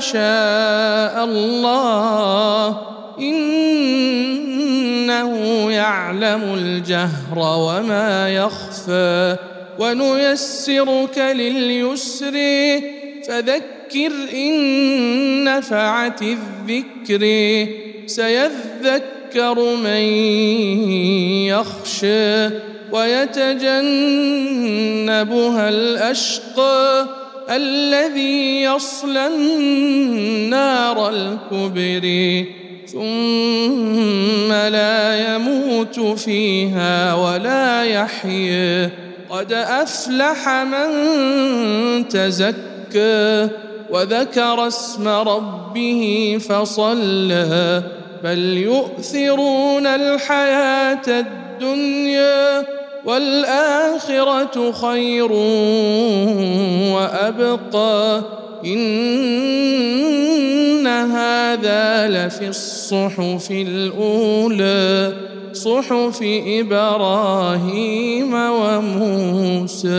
شاء الله إنه يعلم الجهر وما يخفى ونيسرك لليسر فذكر إن نفعت الذكر سيذكر من يخشى ويتجنبها الأشقى الذي يصلى النار الكبر ثم لا يموت فيها ولا يحيى قد أفلح من تزكى وذكر اسم ربه فصلى. بل يؤثرون الحياة الدنيا والآخرة خير وأبقى إن هذا لفي الصحف الأولى صحف إبراهيم وموسى.